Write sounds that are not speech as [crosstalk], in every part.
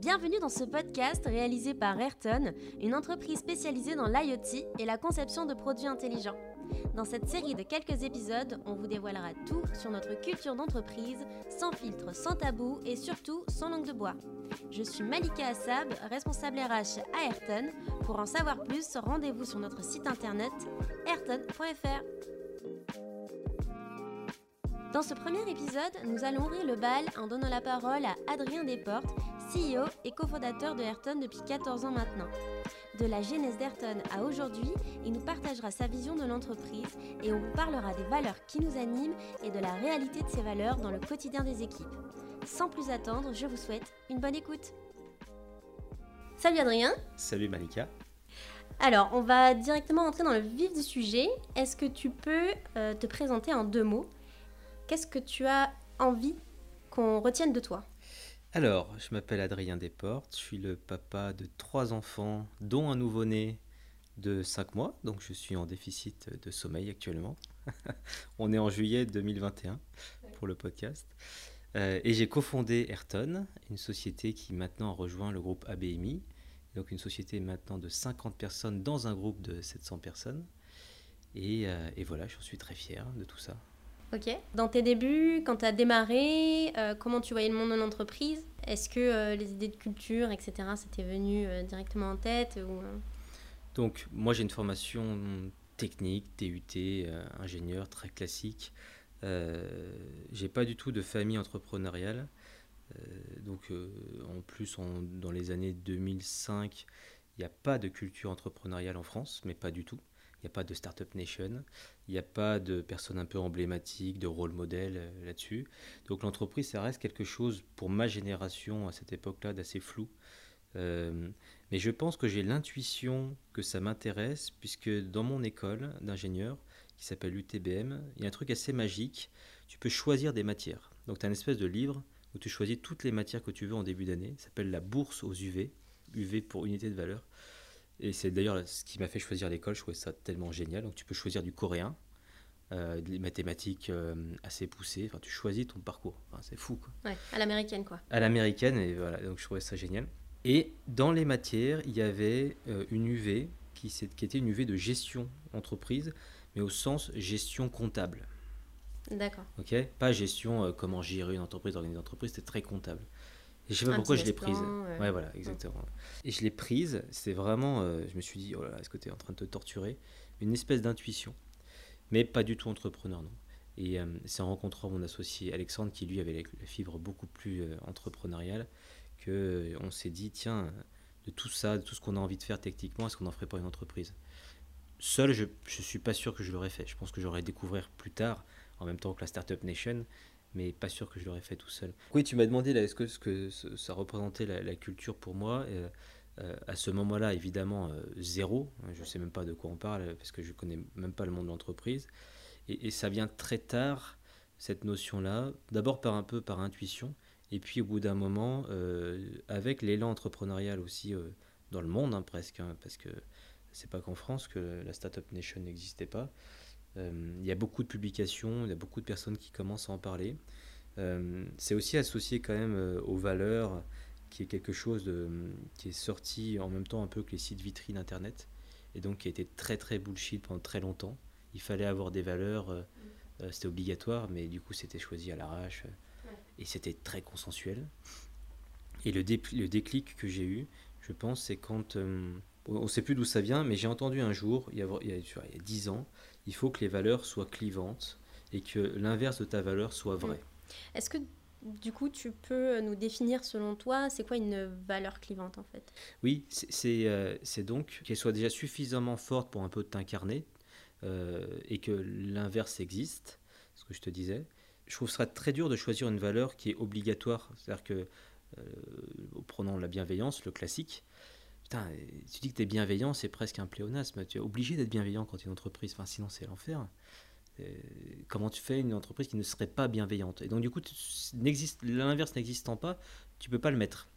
Bienvenue dans ce podcast réalisé par Ayrton, une entreprise spécialisée dans l'IoT et la conception de produits intelligents. Dans cette série de quelques épisodes, on vous dévoilera tout sur notre culture d'entreprise, sans filtre, sans tabou et surtout sans langue de bois. Je suis Malika Assab, responsable RH à Ayrton. Pour en savoir plus, rendez-vous sur notre site internet ayrton.fr. Dans ce premier épisode, nous allons ouvrir le bal en donnant la parole à Adrien Desportes, CEO et cofondateur de Ayrton depuis 14 ans maintenant. De la genèse d'Ayrton à aujourd'hui, il nous partagera sa vision de l'entreprise et on vous parlera des valeurs qui nous animent et de la réalité de ces valeurs dans le quotidien des équipes. Sans plus attendre, je vous souhaite une bonne écoute. Salut Adrien. Salut Malika. Alors, on va directement entrer dans le vif du sujet. Est-ce que tu peux euh, te présenter en deux mots? Qu'est-ce que tu as envie qu'on retienne de toi? Alors, je m'appelle Adrien Desportes, je suis le papa de trois enfants, dont un nouveau-né de 5 mois, donc je suis en déficit de sommeil actuellement. [laughs] On est en juillet 2021 pour le podcast. Euh, et j'ai cofondé Ayrton, une société qui maintenant rejoint le groupe ABMI, donc une société maintenant de 50 personnes dans un groupe de 700 personnes. Et, euh, et voilà, j'en suis très fier de tout ça. Ok. Dans tes débuts, quand tu as démarré, euh, comment tu voyais le monde de l'entreprise Est-ce que euh, les idées de culture, etc., c'était venu euh, directement en tête ou, Donc, moi, j'ai une formation technique, TUT, ingénieur, très classique. j'ai pas du tout de famille entrepreneuriale. donc, en plus, dans les années 2005, il n'y a pas de culture entrepreneuriale en France, mais pas du tout. Il n'y a pas de Startup Nation, il n'y a pas de personnes un peu emblématiques, de rôle modèle euh, là-dessus. Donc l'entreprise, ça reste quelque chose, pour ma génération, à cette époque-là, d'assez flou. Euh, mais je pense que j'ai l'intuition que ça m'intéresse, puisque dans mon école d'ingénieur, qui s'appelle UTBM, il y a un truc assez magique. Tu peux choisir des matières. Donc tu as une espèce de livre où tu choisis toutes les matières que tu veux en début d'année. Ça s'appelle la bourse aux UV, UV pour unité de valeur. Et c'est d'ailleurs ce qui m'a fait choisir l'école. Je trouvais ça tellement génial. Donc tu peux choisir du coréen, euh, des mathématiques euh, assez poussées. Enfin, tu choisis ton parcours. c'est fou. Quoi. Ouais, à l'américaine, quoi. À l'américaine, et voilà. Donc je trouvais ça génial. Et dans les matières, il y avait euh, une UV qui, qui était une UV de gestion entreprise, mais au sens gestion comptable. D'accord. Ok? Pas gestion comment gérer une entreprise, organiser une entreprise, c'était très comptable. Je sais pas pourquoi je l'ai prise. Ouais. voilà, exactement. Et je l'ai prise, c'est vraiment, euh, je me suis dit, oh là là, est-ce que tu es en train de te torturer? Une espèce d'intuition, mais pas du tout entrepreneur, non. Et euh, c'est en rencontrant mon associé Alexandre, qui lui avait la, fibre beaucoup plus euh, entrepreneuriale, que on s'est dit, tiens, de tout ça, de tout ce qu'on a envie de faire techniquement, est-ce qu'on n'en ferait pas une entreprise? Seul, je ne suis pas sûr que je l'aurais fait. Je pense que j'aurais découvert plus tard, en même temps que la Startup Nation, mais pas sûr que je l'aurais fait tout seul. Oui, tu m'as demandé là, est-ce que, ce que ça représentait la, culture pour moi. Euh, euh, à ce moment-là, évidemment, euh, zéro. Je ne sais même pas de quoi on parle parce que je ne connais même pas le monde de l'entreprise. Et, ça vient très tard, cette notion-là, d'abord par un peu par intuition, et puis au bout d'un moment, avec l'élan entrepreneurial aussi dans le monde, hein, presque, hein, parce que c'est pas qu'en France que la Startup Nation n'existait pas. Euh, il y a beaucoup de publications, il y a beaucoup de personnes qui commencent à en parler. Euh, c'est aussi associé quand même euh, aux valeurs, qui est quelque chose de, qui est sorti en même temps un peu que les sites vitrines Internet, et donc qui a été très très bullshit pendant très longtemps. Il fallait avoir des valeurs, c'était obligatoire, mais du coup c'était choisi à l'arrache, et c'était très consensuel. Et le, le déclic que j'ai eu, je pense, c'est quand on ne sait plus d'où ça vient, mais j'ai entendu un jour, il y, a, il, y a, il y a 10 ans, il faut que les valeurs soient clivantes et que l'inverse de ta valeur soit vrai. Mm. Est-ce que du coup, tu peux nous définir selon toi, c'est quoi une valeur clivante en fait? Oui, euh, c'est donc qu'elle soit déjà suffisamment forte pour un peu t'incarner euh, et que l'inverse existe, ce que je te disais. Je trouve que ce serait très dur de choisir une valeur qui est obligatoire. C'est-à-dire que, euh, prenons la bienveillance, le classique, tu dis que tu es bienveillant, c'est presque un pléonasme. Tu es obligé d'être bienveillant quand tu es une entreprise, enfin, sinon c'est l'enfer. Euh, comment tu fais une entreprise qui ne serait pas bienveillante? Et donc, du coup, l'inverse n'existant pas, tu peux pas le mettre.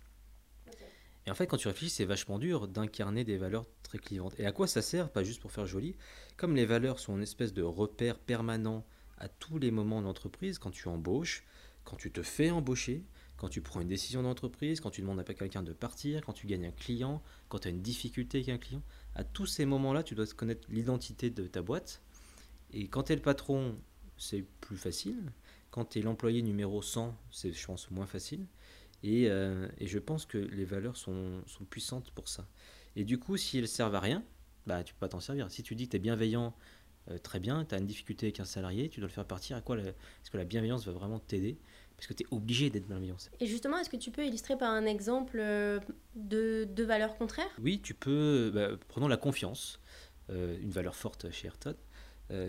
Et en fait, quand tu réfléchis, c'est vachement dur d'incarner des valeurs très clivantes. Et à quoi ça sert Pas juste pour faire joli? Comme les valeurs sont une espèce de repère permanent à tous les moments d'entreprise, quand tu embauches, quand tu te fais embaucher, quand tu prends une décision d'entreprise, quand tu demandes à quelqu'un de partir, quand tu gagnes un client, quand tu as une difficulté avec un client. À tous ces moments-là, tu dois connaître l'identité de ta boîte. Et quand tu es le patron, c'est plus facile. Quand tu es l'employé numéro 100, c'est, je pense, moins facile. Et, euh, je pense que les valeurs sont, sont, puissantes pour ça. Et du coup, si elles servent à rien, bah, tu peux pas t'en servir. Si tu dis que tu es bienveillant, euh, très bien, tu as une difficulté avec un salarié, tu dois le faire partir. À quoi Est-ce que la bienveillance va vraiment t'aider? Parce que tu es obligé d'être bienveillant. Et justement, est-ce que tu peux illustrer par un exemple euh, de, de valeurs contraires? Oui, tu peux. Bah, prenons la confiance, une valeur forte chez Ayrton.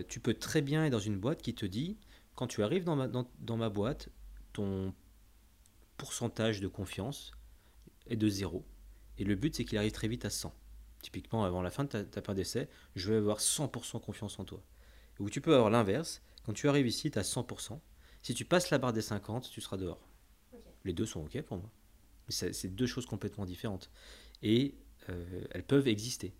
tu peux très bien être dans une boîte qui te dit quand tu arrives dans ma, dans, dans ma boîte, ton pourcentage de confiance est de zéro. Et le but, c'est qu'il arrive très vite à 100. Typiquement, avant la fin de ta, ta période d'essai, je vais avoir 100% confiance en toi. Ou tu peux avoir l'inverse. Quand tu arrives ici, tu as 100%. Si tu passes la barre des 50, tu seras dehors. Les deux sont OK pour moi. Mais c'est deux choses complètement différentes. Et euh, elles peuvent exister.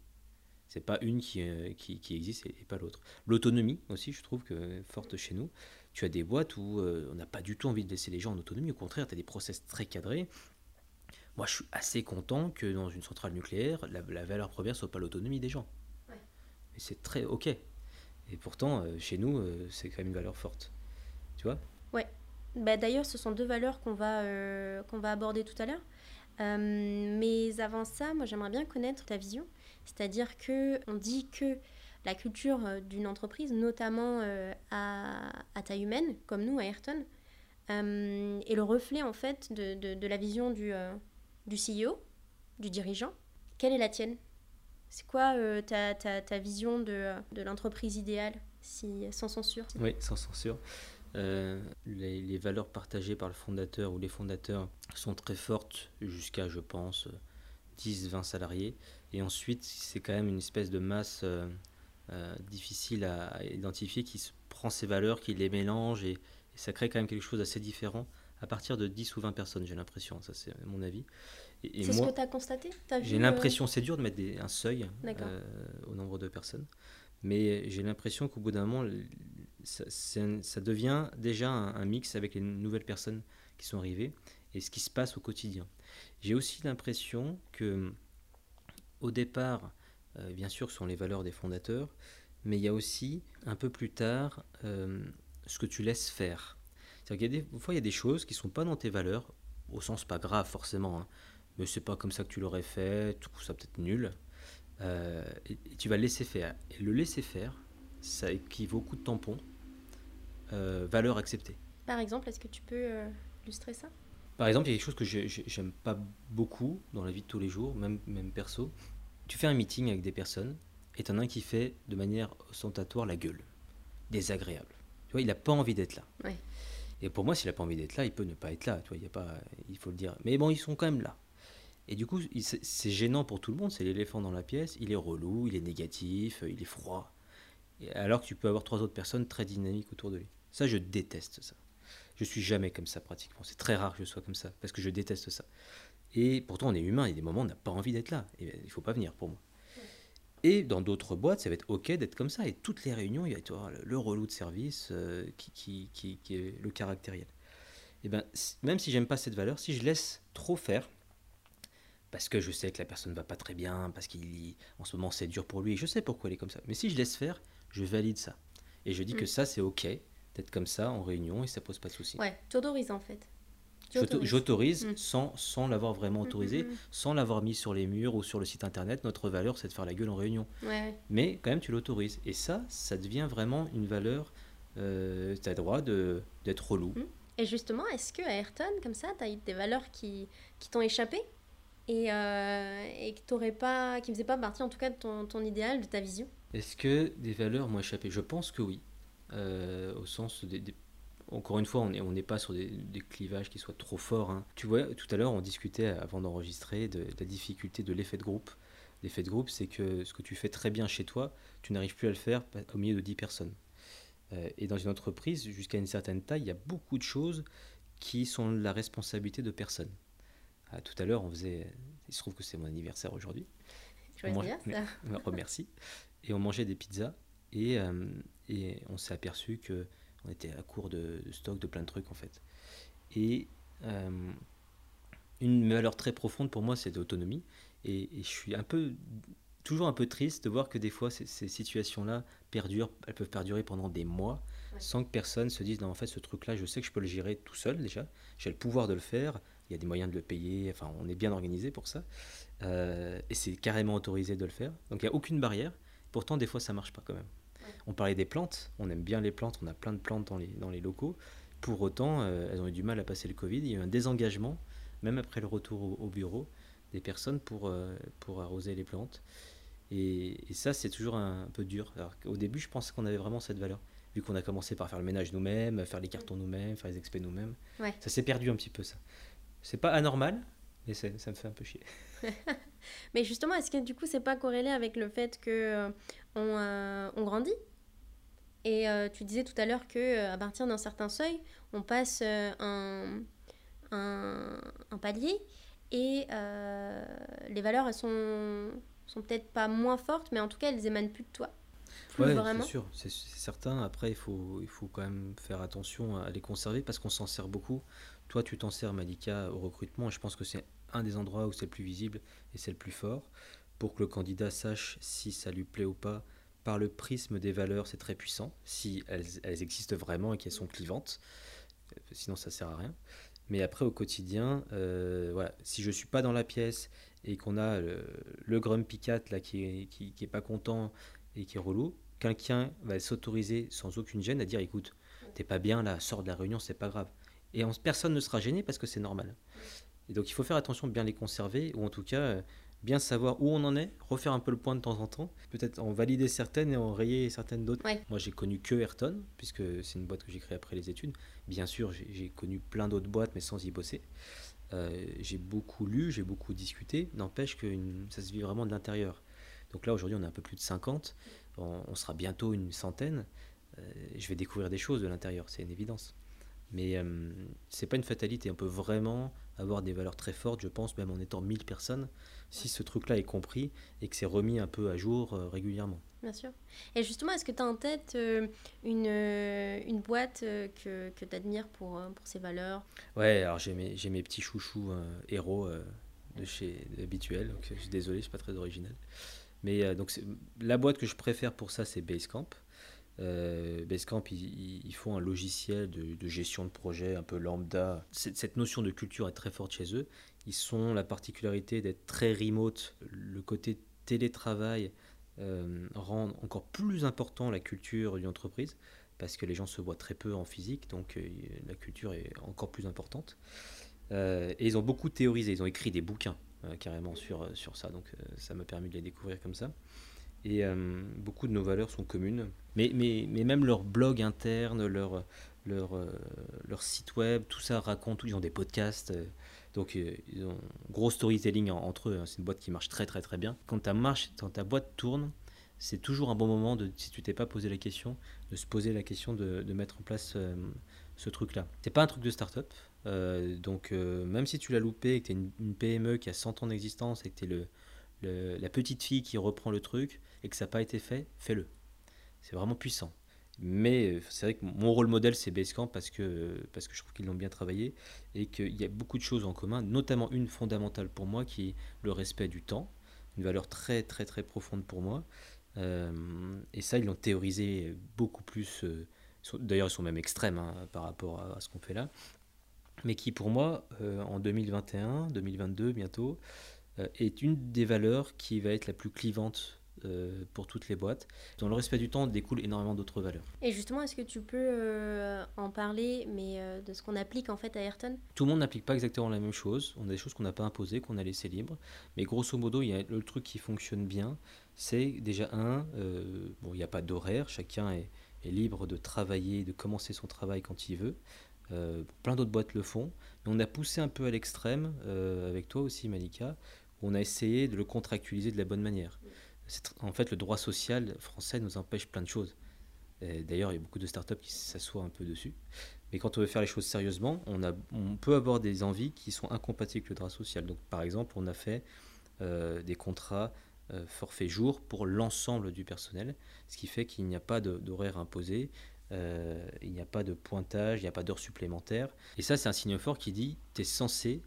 C'est pas une qui, euh, qui, qui, existe et, pas l'autre. L'autonomie aussi, je trouve que forte chez nous tu as des boîtes où euh, on n'a pas du tout envie de laisser les gens en autonomie. Au contraire, tu as des process très cadrés. Moi, je suis assez content que dans une centrale nucléaire, la, valeur première soit pas l'autonomie des gens. Ouais. Et c'est très OK. Et pourtant, euh, chez nous, euh, c'est quand même une valeur forte. Tu vois? Ouais. Bah, D'ailleurs, ce sont deux valeurs qu'on va, qu'on va aborder tout à l'heure. mais avant ça, moi, j'aimerais bien connaître ta vision. C'est-à-dire que on dit que la culture euh, d'une entreprise, notamment euh, à, taille humaine, comme nous à Ayrton, euh, est le reflet en fait de, la vision du, du CEO, du dirigeant. Quelle est la tienne? C'est quoi ta, ta, vision de, l'entreprise idéale, si, sans censure? Oui, sans censure. Les, les, valeurs partagées par le fondateur ou les fondateurs sont très fortes jusqu'à, je pense, 10-20 salariés. Et ensuite, c'est quand même une espèce de masse euh, difficile à identifier, qui prend ces valeurs, qui les mélange et, ça crée quand même quelque chose d'assez différent à partir de 10 ou 20 personnes, j'ai l'impression, ça c'est mon avis. C'est ce que tu as constaté J'ai l'impression, c'est dur de mettre un seuil euh, au nombre de personnes, mais j'ai l'impression qu'au bout d'un moment, ça, devient déjà un, un, mix avec les nouvelles personnes qui sont arrivées et ce qui se passe au quotidien. J'ai aussi l'impression que au départ, euh, bien sûr, ce sont les valeurs des fondateurs, mais il y a aussi, un peu plus tard, euh, ce que tu laisses faire. C'est-à-dire qu'il y a des fois, il y a des choses qui ne sont pas dans tes valeurs, au sens pas grave forcément, hein, mais c'est pas comme ça que tu l'aurais fait, tu trouves ça peut-être nul, euh, et, tu vas laisser faire. Et le laisser faire, ça équivaut coup de tampon, valeur acceptée. Par exemple, est-ce que tu peux illustrer ça? Par exemple, il y a quelque chose que j'aime pas beaucoup dans la vie de tous les jours, même, même perso, tu fais un meeting avec des personnes et t'en as un qui fait de manière ostentatoire la gueule. Désagréable. Tu vois, il n'a pas envie d'être là. Et pour moi, s'il n'a pas envie d'être là, il peut ne pas être là. Tu vois, il, y a pas, il faut le dire. Mais bon, ils sont quand même là. Et du coup, c'est gênant pour tout le monde. C'est l'éléphant dans la pièce. Il est relou, il est négatif, il est froid. Alors que tu peux avoir trois autres personnes très dynamiques autour de lui. Ça, je déteste ça. Je suis jamais comme ça pratiquement. C'est très rare que je sois comme ça parce que je déteste ça. Et pourtant, on est humain, il y a des moments où on n'a pas envie d'être là. Et il ne faut pas venir pour moi. Et dans d'autres boîtes, ça va être OK d'être comme ça. Et toutes les réunions, il va y avoir le, relou de service euh, qui, qui, qui, est le caractériel. Et ben, même si j'aime pas cette valeur, si je laisse trop faire, parce que je sais que la personne ne va pas très bien, parce qu'en ce moment c'est dur pour lui, et je sais pourquoi elle est comme ça. Mais si je laisse faire, je valide ça. Et je dis que mm. ça c'est OK d'être comme ça en réunion et ça pose pas de souci. Ouais, tu autorises en fait. J'autorise mm. sans, sans l'avoir vraiment mm, autorisé, sans l'avoir mis sur les murs ou sur le site internet. Notre valeur, c'est de faire la gueule en réunion. Mais quand même, tu l'autorises. Et ça, ça devient vraiment une valeur. Euh, tu as le droit d'être relou. Et justement, est-ce que à Ayrton, comme ça, tu as eu des valeurs qui, qui t'ont échappé? Et, euh, et qui pas, qui faisaient pas partie, en tout cas, de ton, ton idéal, de ta vision Est-ce que des valeurs m'ont échappé? Je pense que oui. Euh, au sens des, encore une fois, on n'est pas sur des, clivages qui soient trop forts. Hein. Tu vois, tout à l'heure, on discutait avant d'enregistrer de, la difficulté de l'effet de groupe. L'effet de groupe, c'est que ce que tu fais très bien chez toi, tu n'arrives plus à le faire au milieu de 10 personnes. Euh, et dans une entreprise, jusqu'à une certaine taille, il y a beaucoup de choses qui sont la responsabilité de personnes. Ah, tout à l'heure, on faisait. Il se trouve que c'est mon anniversaire aujourd'hui. Je on [laughs] remercie. Et on mangeait des pizzas. Et, euh, et on s'est aperçu que on était à court de, stock de plein de trucs en fait. Et une valeur très profonde pour moi, c'est l'autonomie. Et, je suis un peu, toujours un peu triste de voir que des fois, ces, situations-là perdurent, elles peuvent perdurer pendant des mois, sans que personne se dise, non, en fait, ce truc-là, je sais que je peux le gérer tout seul déjà, j'ai le pouvoir de le faire, il y a des moyens de le payer, enfin, on est bien organisé pour ça, euh, et c'est carrément autorisé de le faire. Donc, il n'y a aucune barrière. Pourtant, des fois, ça marche pas quand même. On parlait des plantes, on aime bien les plantes, on a plein de plantes dans les, dans les locaux. Pour autant, euh, elles ont eu du mal à passer le Covid. Il y a eu un désengagement même après le retour au, bureau, des personnes pour, euh, pour arroser les plantes. Et, ça, c'est toujours un, peu dur. Alors, au début, je pense qu'on avait vraiment cette valeur. Vu qu'on a commencé par faire le ménage nous-mêmes, faire les cartons nous-mêmes, faire les expés nous-mêmes. Ça s'est perdu un petit peu, ça. C'est pas anormal, mais ça, me fait un peu chier. [laughs] [laughs] mais justement, est-ce que du coup, c'est pas corrélé avec le fait que euh, on, euh, on, grandit? Et tu disais tout à l'heure que à partir d'un certain seuil, on passe un un, palier et euh, les valeurs elles sont sont peut-être pas moins fortes mais en tout cas elles émanent plus de toi. Oui, c'est sûr c'est certain. Après il faut il faut quand même faire attention à les conserver parce qu'on s'en sert beaucoup toi tu t'en sers Malika au recrutement et je pense que c'est un des endroits où c'est le plus visible et c'est le plus fort. Pour que le candidat sache si ça lui plaît ou pas par le prisme des valeurs c'est très puissant. Si elles, existent vraiment et qu'elles sont clivantes sinon ça sert à rien. Mais après, au quotidien, euh, si je ne suis pas dans la pièce et qu'on a le, le, grumpy là, qui n'est qui est pas content et qui est relou, quelqu'un va s'autoriser sans aucune gêne à dire écoute, t'es pas bien là, sors de la réunion, c'est pas grave. Et personne ne sera gêné parce que c'est normal. Et donc il faut faire attention de bien les conserver, ou en tout cas euh, bien savoir où on en est, refaire un peu le point de temps en temps, peut-être en valider certaines et en rayer certaines d'autres. Moi, j'ai connu que Ayrton, puisque c'est une boîte que j'ai créée après les études. Bien sûr, j'ai connu plein d'autres boîtes, mais sans y bosser. Euh, j'ai beaucoup lu, j'ai beaucoup discuté, n'empêche que ça se vit vraiment de l'intérieur. Donc là, aujourd'hui, on est un peu plus de 50, on, sera bientôt une centaine. Euh, je vais découvrir des choses de l'intérieur, c'est une évidence. Mais euh, c'est pas une fatalité, on peut vraiment avoir des valeurs très fortes, je pense, même en étant 1000 personnes, si ce truc-là est compris et que c'est remis un peu à jour euh, régulièrement. Bien sûr. Et justement, est-ce que tu as en tête euh, une, euh, une boîte que, que tu admires pour, pour ses valeurs? Ouais, alors j'ai mes, mes petits chouchous héros de chez habituels, donc je suis désolé, je suis pas très original. Mais donc la boîte que je préfère pour ça, c'est Basecamp. Euh, Basecamp, ils, font un logiciel de, gestion de projet un peu lambda. Cette, notion de culture est très forte chez eux. Ils sont la particularité d'être très remote. Le côté télétravail euh, rend encore plus important la culture d'une entreprise parce que les gens se voient très peu en physique, donc euh, la culture est encore plus importante. Euh, et ils ont beaucoup théorisé, ils ont écrit des bouquins carrément sur, sur ça, donc ça m'a permis de les découvrir comme ça. Et euh, beaucoup de nos valeurs sont communes. Mais, mais, mais même leur blog interne, leur, leur, euh, leur site web, tout ça raconte, ils ont des podcasts. Euh, donc ils ont gros storytelling entre eux. Hein. c'est une boîte qui marche très très très bien. Quand ta, marche, quand ta boîte tourne, c'est toujours un bon moment, de, si tu t'es pas posé la question, de se poser la question de, de mettre en place ce truc-là. C'est pas un truc de start-up. donc même si tu l'as loupé que tu es une, une, PME qui a 100 ans d'existence et que tu es le, la petite fille qui reprend le truc et que ça n'a pas été fait, fais-le. C'est vraiment puissant. Mais euh, c'est vrai que mon rôle modèle, c'est Basecamp parce que, parce que je trouve qu'ils l'ont bien travaillé et qu'il y a beaucoup de choses en commun, notamment une fondamentale pour moi qui est le respect du temps, une valeur très très très profonde pour moi. Euh, et ça, ils l'ont théorisé beaucoup plus. Euh, d'ailleurs, ils sont même extrêmes hein, par rapport à, ce qu'on fait là. Mais qui, pour moi, en 2021, 2022 bientôt, est une des valeurs qui va être la plus clivante euh, pour toutes les boîtes. Dans le respect du temps découle énormément d'autres valeurs. Et justement, est-ce que tu peux euh, en parler, mais de ce qu'on applique en fait à Ayrton? Tout le monde n'applique pas exactement la même chose. On a des choses qu'on n'a pas imposées, qu'on a laissées libres. Mais grosso modo, il y a le truc qui fonctionne bien. C'est déjà un, bon, il n'y a pas d'horaire, chacun est, est, libre de travailler, de commencer son travail quand il veut. plein d'autres boîtes le font. Mais on a poussé un peu à l'extrême, avec toi aussi Malika, on a essayé de le contractualiser de la bonne manière. En fait, le droit social français nous empêche plein de choses. D'ailleurs, il y a beaucoup de startups qui s'assoient un peu dessus. Mais quand on veut faire les choses sérieusement, on, a, on peut avoir des envies qui sont incompatibles avec le droit social. Donc, par exemple, on a fait euh, des contrats euh, forfait jour pour l'ensemble du personnel, ce qui fait qu'il n'y a pas d'horaire imposé. il n'y a pas de pointage, il n'y a pas d'heures supplémentaires. Et ça, c'est un signe fort qui dit tu es censé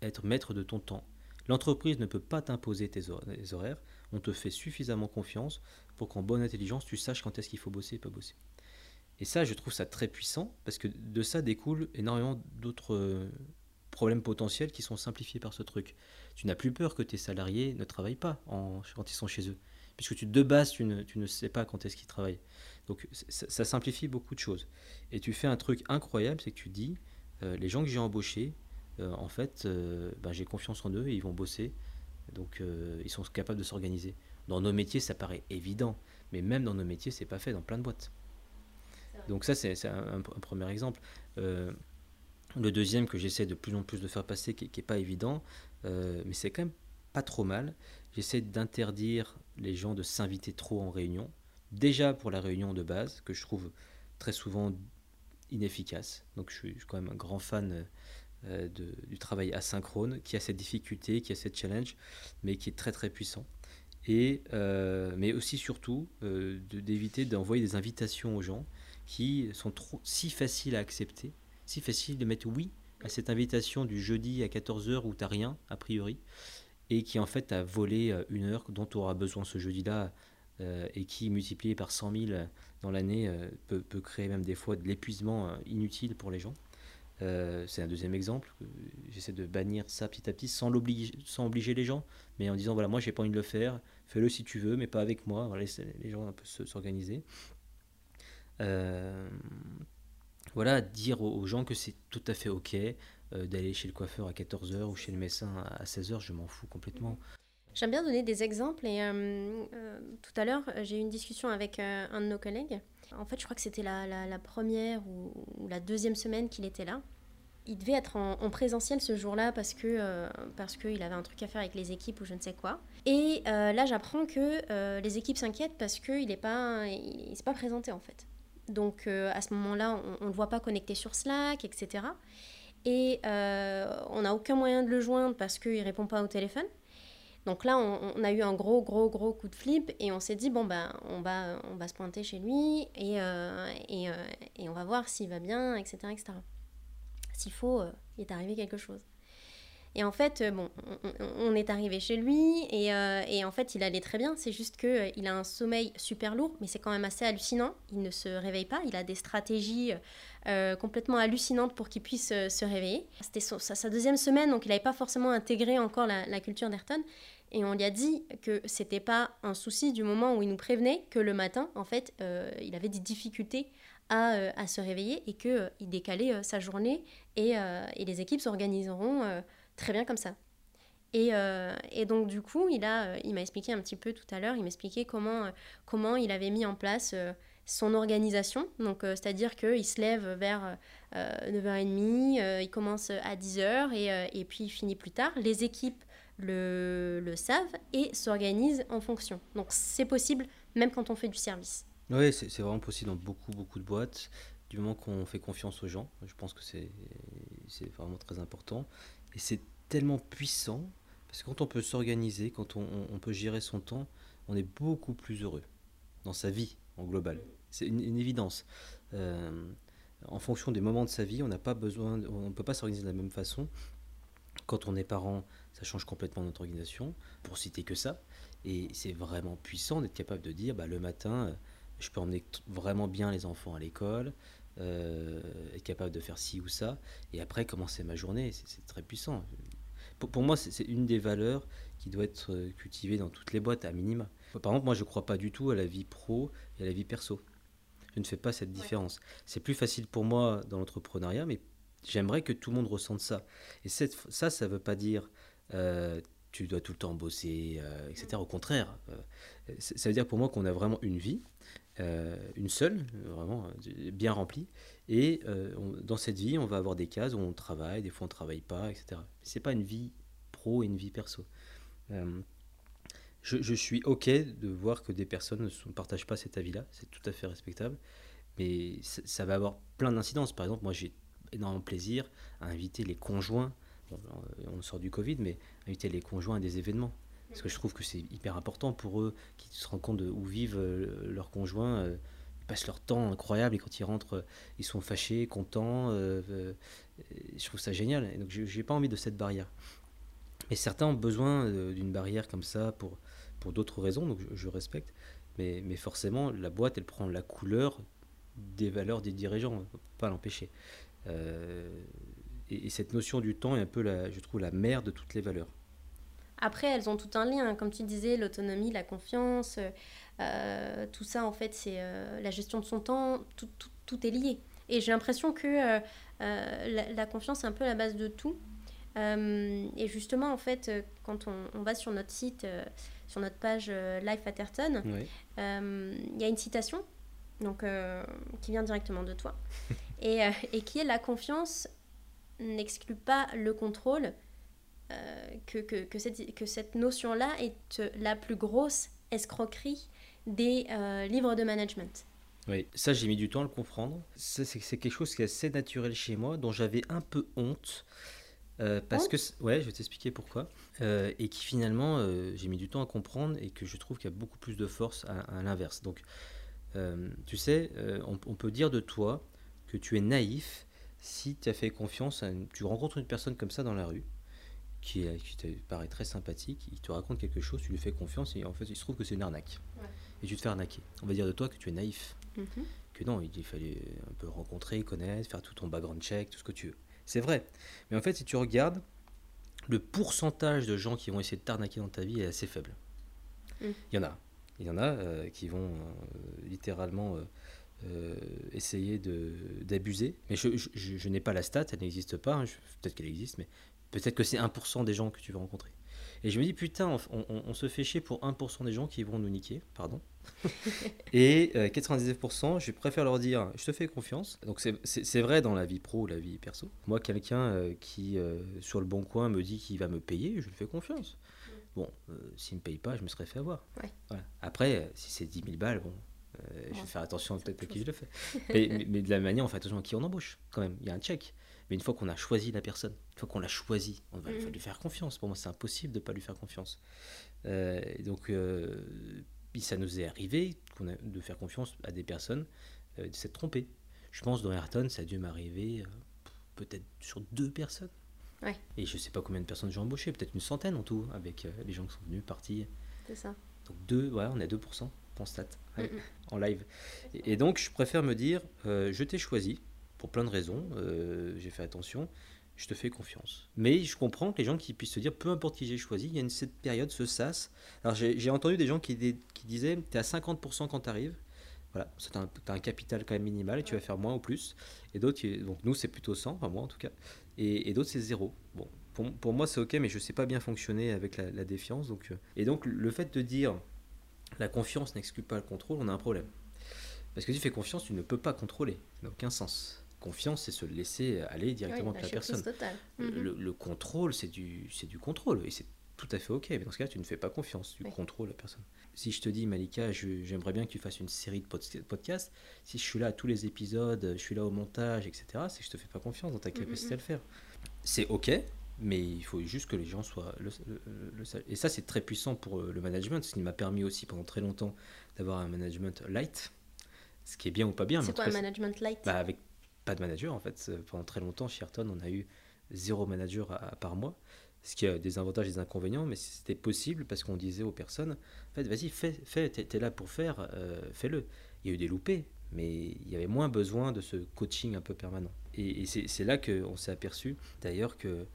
être maître de ton temps. L'entreprise ne peut pas t'imposer tes horaires. On te fait suffisamment confiance pour qu'en bonne intelligence, tu saches quand est-ce qu'il faut bosser et pas bosser. Et ça, je trouve ça très puissant parce que de ça découle énormément d'autres euh, problèmes potentiels qui sont simplifiés par ce truc. Tu n'as plus peur que tes salariés ne travaillent pas quand ils sont chez eux, puisque tu, de base, tu ne, sais pas quand est-ce qu'ils travaillent. Donc ça, simplifie beaucoup de choses. Et tu fais un truc incroyable, c'est que tu dis, euh, les gens que j'ai embauchés, en fait, ben, j'ai confiance en eux et ils vont bosser. Donc ils sont capables de s'organiser. Dans nos métiers, ça paraît évident, mais même dans nos métiers, c'est pas fait dans plein de boîtes. Donc ça, c'est un, premier exemple. Euh, le deuxième que j'essaie de plus en plus de faire passer, qui n'est pas évident, euh, mais c'est quand même pas trop mal, j'essaie d'interdire les gens de s'inviter trop en réunion. Déjà pour la réunion de base, que je trouve très souvent inefficace. Donc je suis, quand même un grand fan euh, du travail asynchrone, qui a cette difficulté, qui a cette challenge, mais qui est très très puissant et, euh, mais aussi surtout euh, d'éviter d'envoyer des invitations aux gens qui sont trop, si faciles à accepter, si faciles de mettre oui à cette invitation du jeudi à 14h où tu rien, a priori, et qui en fait a volé une heure dont tu auras besoin ce jeudi-là, et qui, multiplié par 100 000 dans l'année, peut, peut, créer même des fois de l'épuisement inutile pour les gens. Euh, c'est un deuxième exemple. J'essaie de bannir ça petit à petit sans, sans obliger les gens, mais en disant voilà, moi j'ai pas envie de le faire, fais-le si tu veux, mais pas avec moi. Voilà, les gens un peu s'organiser. Euh, voilà, dire aux, gens que c'est tout à fait ok euh, d'aller chez le coiffeur à 14h ou chez le médecin à 16h, je m'en fous complètement. J'aime bien donner des exemples et tout à l'heure j'ai eu une discussion avec un de nos collègues en fait, je crois que c'était la, première ou, la deuxième semaine qu'il était là. Il devait être en, présentiel ce jour-là parce que euh, parce qu'il avait un truc à faire avec les équipes ou je ne sais quoi. Et euh, là, j'apprends que euh, les équipes s'inquiètent parce qu'il n'est pas il, s'est pas présenté en fait. Donc à ce moment-là, on ne le voit pas connecté sur Slack, etc. Et on n'a aucun moyen de le joindre parce qu'il répond pas au téléphone. Donc là, on, a eu un gros, gros, gros coup de flip et on s'est dit, bon, ben, on va, on va se pointer chez lui et, euh, et, euh, et, on va voir s'il va bien, etc. etc. S'il faut, euh, il est arrivé quelque chose. Et en fait, bon, on, est arrivé chez lui et, et, en fait, il allait très bien. C'est juste qu'il il a un sommeil super lourd, mais c'est quand même assez hallucinant. Il ne se réveille pas. Il a des stratégies complètement hallucinantes pour qu'il puisse se réveiller. C'était sa, deuxième semaine, donc il n'avait pas forcément intégré encore la, la culture d'Ayrton et on lui a dit que c'était pas un souci du moment où il nous prévenait que le matin, en fait, euh, il avait des difficultés à, euh, à se réveiller et qu'il euh, il décalait sa journée et, et les équipes s'organiseront très bien comme ça. Et, et, donc du coup, il a, il m'a expliqué un petit peu tout à l'heure, il m'expliquait comment, comment il avait mis en place son organisation. Donc, c'est-à-dire qu'il se lève vers 9h30, il commence à 10h et, et, puis il finit plus tard. Les équipes le, le savent et s'organisent en fonction. Donc c'est possible même quand on fait du service. Oui, c'est vraiment possible dans beaucoup, beaucoup de boîtes, du moment qu'on fait confiance aux gens. Je pense que c'est vraiment très important. Et c'est tellement puissant, parce que quand on peut s'organiser, quand on, on, peut gérer son temps, on est beaucoup plus heureux dans sa vie en global. C'est une, évidence. Euh, en fonction des moments de sa vie, on ne peut pas s'organiser de la même façon. Quand on est parent, ça change complètement notre organisation, pour citer que ça. Et c'est vraiment puissant d'être capable de dire, bah, le matin, euh, je peux emmener vraiment bien les enfants à l'école, euh, être capable de faire ci ou ça, et après commencer ma journée, c'est très puissant. Pour, moi, c'est une des valeurs qui doit être euh, cultivée dans toutes les boîtes, à minima. Par exemple, moi, je ne crois pas du tout à la vie pro et à la vie perso. Je ne fais pas cette différence. C'est plus facile pour moi dans l'entrepreneuriat, mais j'aimerais que tout le monde ressente ça. Et cette, ça, ça ne veut pas dire tu dois tout le temps bosser, euh, etc. Au contraire, euh, ça veut dire pour moi qu'on a vraiment une vie, une seule, vraiment bien remplie, et dans cette vie, on va avoir des cases où on travaille, des fois on travaille pas, etc. C'est pas une vie pro et une vie perso. Je, suis ok de voir que des personnes ne partagent pas cet avis-là, c'est tout à fait respectable, mais ça va avoir plein d'incidences. Par exemple, moi j'ai énormément plaisir à inviter les conjoints on sort du Covid, mais inviter les conjoints à des événements. Parce que je trouve que c'est hyper important pour eux, qu'ils se rendent compte de où vivent euh, leurs conjoints, euh, passent leur temps incroyable et quand ils rentrent, ils sont fâchés, contents. je trouve ça génial. Et donc, j'ai pas envie de cette barrière. Mais certains ont besoin d'une barrière comme ça pour, d'autres raisons, donc je, respecte. Mais, forcément, la boîte, elle prend la couleur des valeurs des dirigeants, pas l'empêcher. Et, cette notion du temps est un peu, la, je trouve, la mère de toutes les valeurs. Après, elles ont tout un lien, comme tu disais, l'autonomie, la confiance, euh, tout ça, en fait, c'est euh, la gestion de son temps, tout, tout, tout est lié. Et j'ai l'impression que euh, la, confiance est un peu la base de tout. et justement, en fait, quand on, on va sur notre site, sur notre page Life Atherton, il y a une citation donc, qui vient directement de toi [laughs] et, et qui est la confiance n'exclut pas le contrôle, euh, que, que, que, cette, que cette notion-là est la plus grosse escroquerie des euh, livres de management. Oui, ça j'ai mis du temps à le comprendre. C'est quelque chose qui est assez naturel chez moi, dont j'avais un peu honte. Euh, parce que, ouais, je vais t'expliquer pourquoi. et qui finalement, j'ai mis du temps à comprendre et que je trouve qu'il y a beaucoup plus de force à, l'inverse. Donc, tu sais, on, on, peut dire de toi que tu es naïf si tu as fait confiance à tu rencontres une personne comme ça dans la rue qui, qui, te paraît très sympathique, il te raconte quelque chose, tu lui fais confiance et en fait il se trouve que c'est une arnaque. Et tu te fais arnaquer. On va dire de toi que tu es naïf. Mhm. Que non, il fallait un peu rencontrer, connaître, faire tout ton background check, tout ce que tu veux. C'est vrai. Mais en fait, si tu regardes, le pourcentage de gens qui vont essayer de t'arnaquer dans ta vie est assez faible. Mm. Il y en a. Il y en a euh, qui vont euh, littéralement euh, essayer d'abuser. Mais je, je, n'ai pas la stat, elle n'existe pas. Hein. Peut-être qu'elle existe, mais Peut-être que c'est 1% des gens que tu vas rencontrer. Et je me dis, putain, on, se fait chier pour 1% des gens qui vont nous niquer, pardon. [laughs] et 99%, euh, je préfère leur dire, je te fais confiance. Donc c'est vrai dans la vie pro ou la vie perso. Moi, quelqu'un euh, qui, euh, sur le bon coin, me dit qu'il va me payer, je lui fais confiance. Bon, s'il ne me paye pas, je me serais fait avoir. Après, si c'est 10 000 balles, bon, je vais faire attention peut-être à qui je le fais. [laughs] mais, mais, de la manière, on fait attention à qui on embauche, quand même. Il y a un check. Mais une fois qu'on a choisi la personne, une fois qu'on l'a choisi, on va mm. lui faire confiance. Pour moi, c'est impossible de ne pas lui faire confiance. Euh, donc, euh, ça nous est arrivé de faire confiance à des personnes, euh, de s'être trompé. Je pense dans Ayrton, ça a dû m'arriver peut-être sur deux personnes. Et je ne sais pas combien de personnes j'ai embauché, peut-être une centaine en tout, avec les gens qui sont venus, partis. C'est ça. Donc deux, ouais, on est à 2%, constate, en live. Et, et, donc, je préfère me dire, je t'ai choisi, pour plein de raisons. Euh, j'ai fait attention. Je te fais confiance. Mais je comprends que les gens qui puissent se dire, peu importe qui j'ai choisi, il y a une, cette période, ce sas. Alors j'ai entendu des gens qui, qui disaient, tu es à 50% quand tu arrives. Voilà, tu as, un capital quand même minimal et tu vas faire moins ou plus. Et d'autres, donc nous c'est plutôt 100, enfin moi en tout cas. Et, d'autres c'est zéro. Bon, pour, pour moi c'est ok, mais je sais pas bien fonctionner avec la, défiance. Donc, euh, et donc le fait de dire la confiance n'exclut pas le contrôle, on a un problème. Parce que si tu fais confiance, tu ne peux pas contrôler. Ça n'a aucun sens confiance, c'est se laisser aller directement avec la personne. Le, mhm. contrôle, c'est du, c'est du contrôle, et c'est tout à fait ok. Mais dans ce cas, tu ne fais pas confiance, tu contrôles la personne. Si je te dis, Malika, j'aimerais bien que tu fasses une série de podcasts, si je suis là à tous les épisodes, je suis là au montage, etc., c'est que je te fais pas confiance dans ta mm, capacité à mm. le faire. C'est ok, mais il faut juste que les gens soient le, et ça c'est très puissant pour euh, le management ce qui m'a permis aussi pendant très longtemps d'avoir un management light ce qui est bien ou pas bien c'est quoi un management light? Bah, avec pas de manager en fait. Pendant très longtemps, chez Ayrton, on a eu zéro manager à, par mois, ce qui a des avantages et des inconvénients, mais c'était possible parce qu'on disait aux personnes, en fait, vas-y, fais, fais t'es là pour faire, euh, fais-le. Il y a eu des loupés, mais il y avait moins besoin de ce coaching un peu permanent. Et, c'est là qu'on s'est aperçu, d'ailleurs, que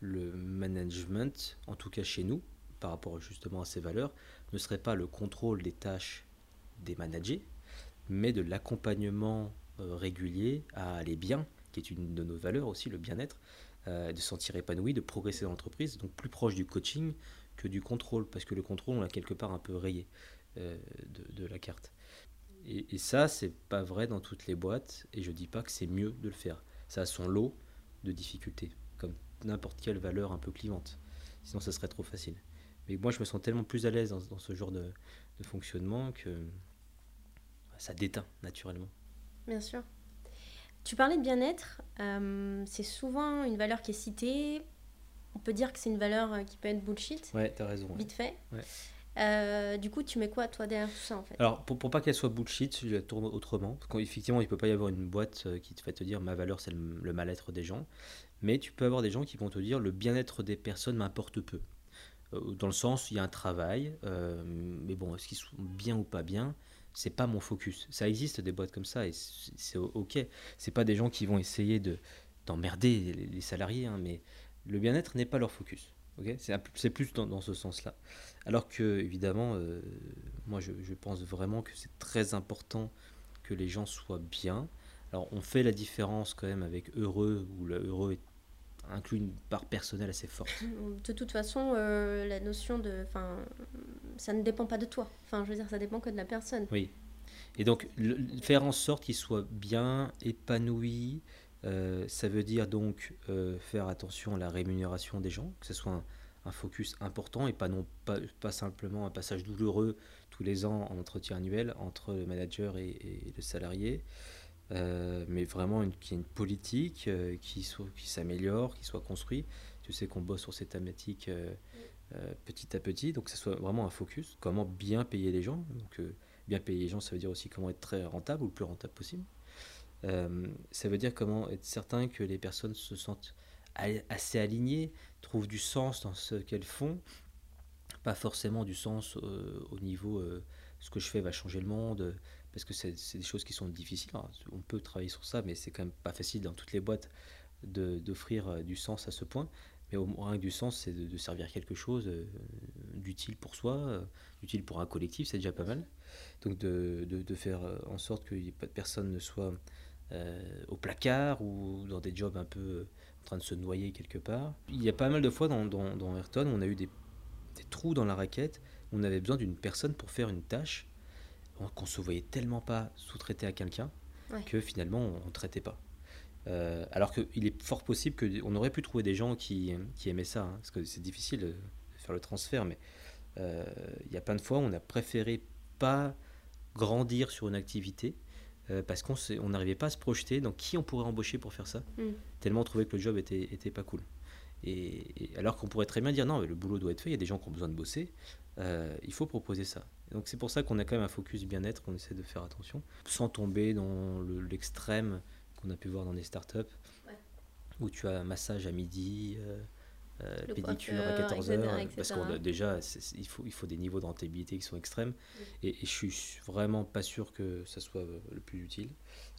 le management, en tout cas chez nous, par rapport justement à ces valeurs, ne serait pas le contrôle des tâches des managers, mais de l'accompagnement euh, régulier à aller bien, qui est une de nos valeurs aussi, le bien-être, euh, de se sentir épanoui, de progresser dans l'entreprise, donc plus proche du coaching que du contrôle, parce que le contrôle, on l'a quelque part un peu rayé euh, de, la carte. Et, et ça, c'est pas vrai dans toutes les boîtes, et je dis pas que c'est mieux de le faire. Ça a son lot de difficultés, comme n'importe quelle valeur un peu clivante. Sinon, ça serait trop facile. Mais moi, je me sens tellement plus à l'aise dans, ce genre de, de fonctionnement que ça déteint naturellement. Bien sûr. Tu parlais de bien-être, euh, c'est souvent une valeur qui est citée. On peut dire que c'est une valeur euh, qui peut être bullshit. Ouais, t'as raison. Vite fait. Euh, du coup, tu mets quoi, toi, derrière tout ça, en fait? Alors, pour, pour pas qu'elle soit bullshit, je la tourne autrement. Parce qu'effectivement, il peut pas y avoir une boîte qui te fait te dire ma valeur, c'est le, mal-être des gens. Mais tu peux avoir des gens qui vont te dire le bien-être des personnes m'importe peu. Euh, dans le sens, il y a un travail, mais bon, est-ce qu'ils sont bien ou pas bien c'est pas mon focus. Ça existe des boîtes comme ça et c'est ok. C'est pas des gens qui vont essayer de d'emmerder les, salariés, hein, mais le bien-être n'est pas leur focus. c'est plus dans, ce sens-là. Alors que, évidemment, euh, moi je, pense vraiment que c'est très important que les gens soient bien. Alors on fait la différence quand même avec heureux, où le heureux inclut une part personnelle assez forte. De toute façon, euh, la notion de. Enfin, ça ne dépend pas de toi. Enfin, je veux dire, ça dépend que de la personne. Oui. Et donc, faire en sorte qu'il soit bien, épanoui, euh, ça veut dire donc faire attention à la rémunération des gens, que ce soit un, un focus important et pas, non, pas, pas simplement un passage douloureux tous les ans en entretien annuel entre le manager et, le salarié, euh, mais vraiment une, qu'il y ait une politique euh, qui, soit, qui s'améliore, qui soit construite. Tu sais qu'on bosse sur ces thématiques euh, petit à petit, donc que ce soit vraiment un focus, comment bien payer les gens. Donc, bien payer les gens, ça veut dire aussi comment être très rentable ou le plus rentable possible. ça veut dire comment être certain que les personnes se sentent assez alignées, trouvent du sens dans ce qu'elles font, pas forcément du sens au niveau ce que je fais va changer le monde, parce que c'est des choses qui sont difficiles. on peut travailler sur ça, mais c'est quand même pas facile dans toutes les boîtes d'offrir euh, du sens à ce point. Mais au moins du sens, c'est de, servir quelque chose d'utile pour soi, d'utile pour un collectif, c'est déjà pas mal. Donc de, de, faire en sorte que personne ne soit au placard ou dans des jobs un peu en train de se noyer quelque part. Il y a pas mal de fois dans, dans, dans Ayrton on a eu des, des, trous dans la raquette, on avait besoin d'une personne pour faire une tâche qu'on se voyait tellement pas sous-traiter à quelqu'un que finalement on ne traitait pas. Euh, alors qu'il est fort possible qu'on aurait pu trouver des gens qui, qui aimaient ça, hein, parce que c'est difficile de faire le transfert, mais euh, il y a plein de fois où on a préféré pas grandir sur une activité euh, parce qu'on n'arrivait pas à se projeter dans qui on pourrait embaucher pour faire ça, mm. tellement on trouvait que le job était, était pas cool. Et, alors qu'on pourrait très bien dire non, mais le boulot doit être fait, il y a des gens qui ont besoin de bosser, il faut proposer ça. Donc c'est pour ça qu'on a quand même un focus bien-être, qu'on essaie de faire attention, sans tomber dans l'extrême qu'on a pu voir dans les startups, où tu as un massage à midi. Euh, euh, pédicure à 14 heures, parce que déjà, il faut, il faut des niveaux de rentabilité qui sont extrêmes. Et, je suis vraiment pas sûr que ça soit euh, le plus utile.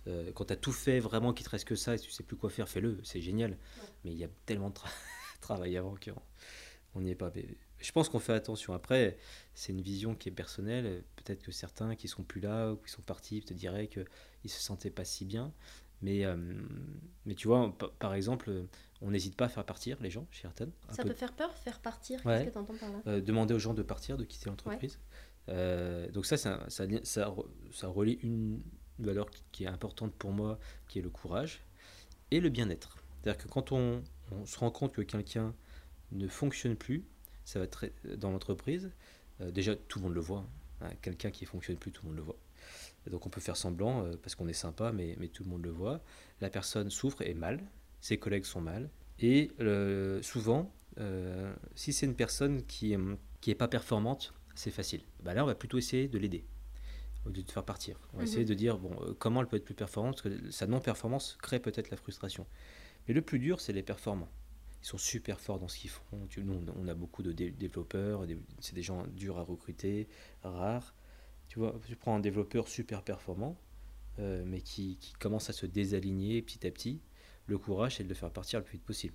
Euh, quand tu as tout fait, vraiment qu'il te reste que ça, et tu sais plus quoi faire, fais-le, c'est génial. Mais il y a tellement de [laughs] travail avant qu'on n'y est pas. Je pense qu'on fait attention. Après, c'est une vision qui est personnelle. Peut-être que certains qui sont plus là ou qui sont partis te diraient qu'ils se sentaient pas si bien. Mais, mais tu vois, par exemple, on n'hésite pas à faire partir les gens chez Ayrton. Ça peut faire peur, faire partir Qu'est-ce que tu entends par là? Euh, Demander aux gens de partir, de quitter l'entreprise. Euh, donc ça, ça, ça, ça, relie une valeur qui est importante pour moi, qui est le courage et le bien-être. C'est-à-dire que quand on, se rend compte que quelqu'un ne fonctionne plus, ça va très, dans l'entreprise, euh, déjà tout le monde le voit. Hein. quelqu'un qui ne fonctionne plus, tout le monde le voit. donc on peut faire semblant parce qu'on est sympa, mais, mais tout le monde le voit. La personne souffre et mal, ses collègues sont mal. Et euh, souvent, euh, si c'est une personne qui n'est qui est pas performante, c'est facile. Bah là, on va plutôt essayer de l'aider au lieu de faire partir. On va essayer mhm. de dire bon, euh, comment elle peut être plus performante, parce que sa non-performance crée peut-être la frustration. Mais le plus dur, c'est les performants. Ils sont super forts dans ce qu'ils font. Nous, on a beaucoup de développeurs, c'est des gens durs à recruter, rares. Tu vois, tu prends un développeur super performant, mais qui, qui, commence à se désaligner petit à petit, le courage, c'est de le faire partir le plus vite possible.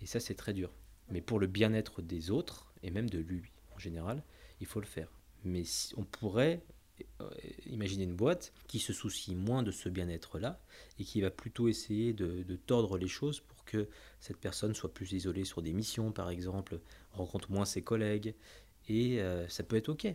Et ça, c'est très dur. Mais pour le bien-être des autres, et même de lui en général, il faut le faire. Mais si, on pourrait euh, imaginer une boîte qui se soucie moins de ce bien-être-là et qui va plutôt essayer de, tordre les choses pour que cette personne soit plus isolée sur des missions, par exemple, rencontre moins ses collègues. Et euh, ça peut être OK.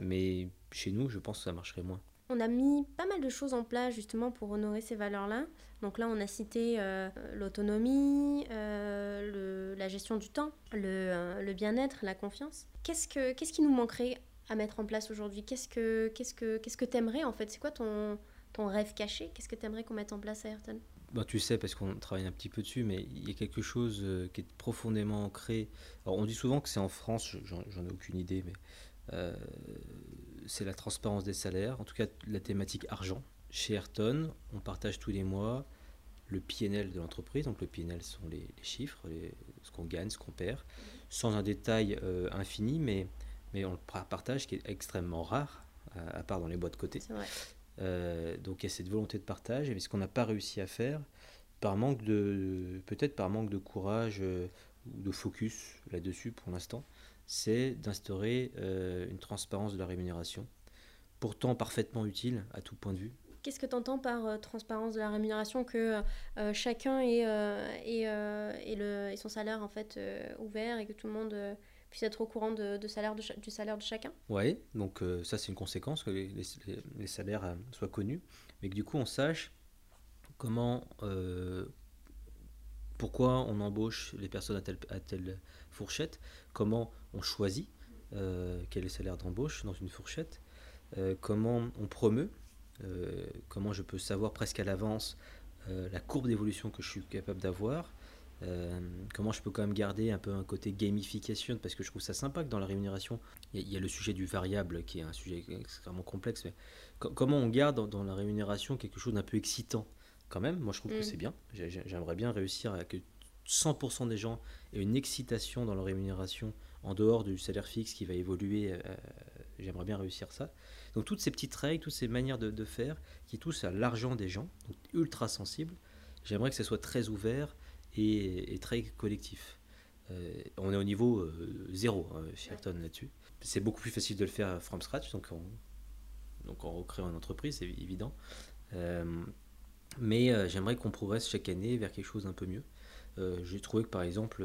Mais chez nous, je pense que ça marcherait moins. On a mis pas mal de choses en place justement pour honorer ces valeurs-là. Donc là, on a cité euh, l'autonomie, euh, la gestion du temps, le, bien-être, la confiance. Qu'est-ce, que, qu'est-ce qui nous manquerait à mettre en place aujourd'hui? Qu'est-ce que qu'est-ce que qu'est-ce que t'aimerais en fait? C'est quoi ton, ton rêve caché? Qu'est-ce que t'aimerais qu'on mette en place à Ayrton? Bah, tu sais, parce qu'on travaille un petit peu dessus, mais il y a quelque chose qui est profondément ancré. Alors, on dit souvent que c'est en France, j'en, ai aucune idée, mais c'est la transparence des salaires, en tout cas la thématique argent. Chez Ayrton, on partage tous les mois le PNL de l'entreprise. Donc le PNL sont les, chiffres, ce qu'on gagne, ce qu'on perd, sans un détail infini, mais, mais on le partage qui est extrêmement rare, à, part dans les boîtes de côté. Donc il y a cette volonté de partage, et ce qu'on n'a pas réussi à faire, par manque de peut-être par manque de courage euh, ou de focus là-dessus pour l'instant, c'est d'instaurer euh, une transparence de la rémunération, pourtant parfaitement utile à tout point de vue. Qu'est-ce que tu entends par euh, transparence de la rémunération que chacun ait, le, son salaire en fait ouvert et que tout le monde puisse être au courant de, salaire du salaire de chacun. Oui, donc ça c'est une conséquence que les, salaires soient connus, mais que du coup on sache comment, euh, pourquoi on embauche les personnes à telle, à telle fourchette, comment on choisit euh, quel est le salaire d'embauche dans une fourchette, euh, comment on promeut, comment je peux savoir presque à l'avance la courbe d'évolution que je suis capable d'avoir, comment je peux quand même garder un peu un côté gamification parce que je trouve ça sympa que dans la rémunération il y, a le sujet du variable qui est un sujet extrêmement complexe mais comment on garde dans, la rémunération quelque chose d'un peu excitant quand même? Moi, je trouve que mm. c'est bien. J'aimerais bien réussir à que 100% des gens aient une excitation dans leur rémunération en dehors du salaire fixe qui va évoluer. Euh, j'aimerais bien réussir ça. Donc, toutes ces petites règles, toutes ces manières de, faire qui touchent à l'argent des gens, donc ultra sensibles, j'aimerais que ce soit très ouvert et, très collectif. Euh, on est au niveau euh, zéro hein, chez Ayrton là-dessus. C'est beaucoup plus facile de le faire from scratch, donc on, donc on recrée une entreprise, c'est évident. Mais euh, j'aimerais qu'on progresse chaque année vers quelque chose d'un peu mieux. J'ai trouvé que par exemple,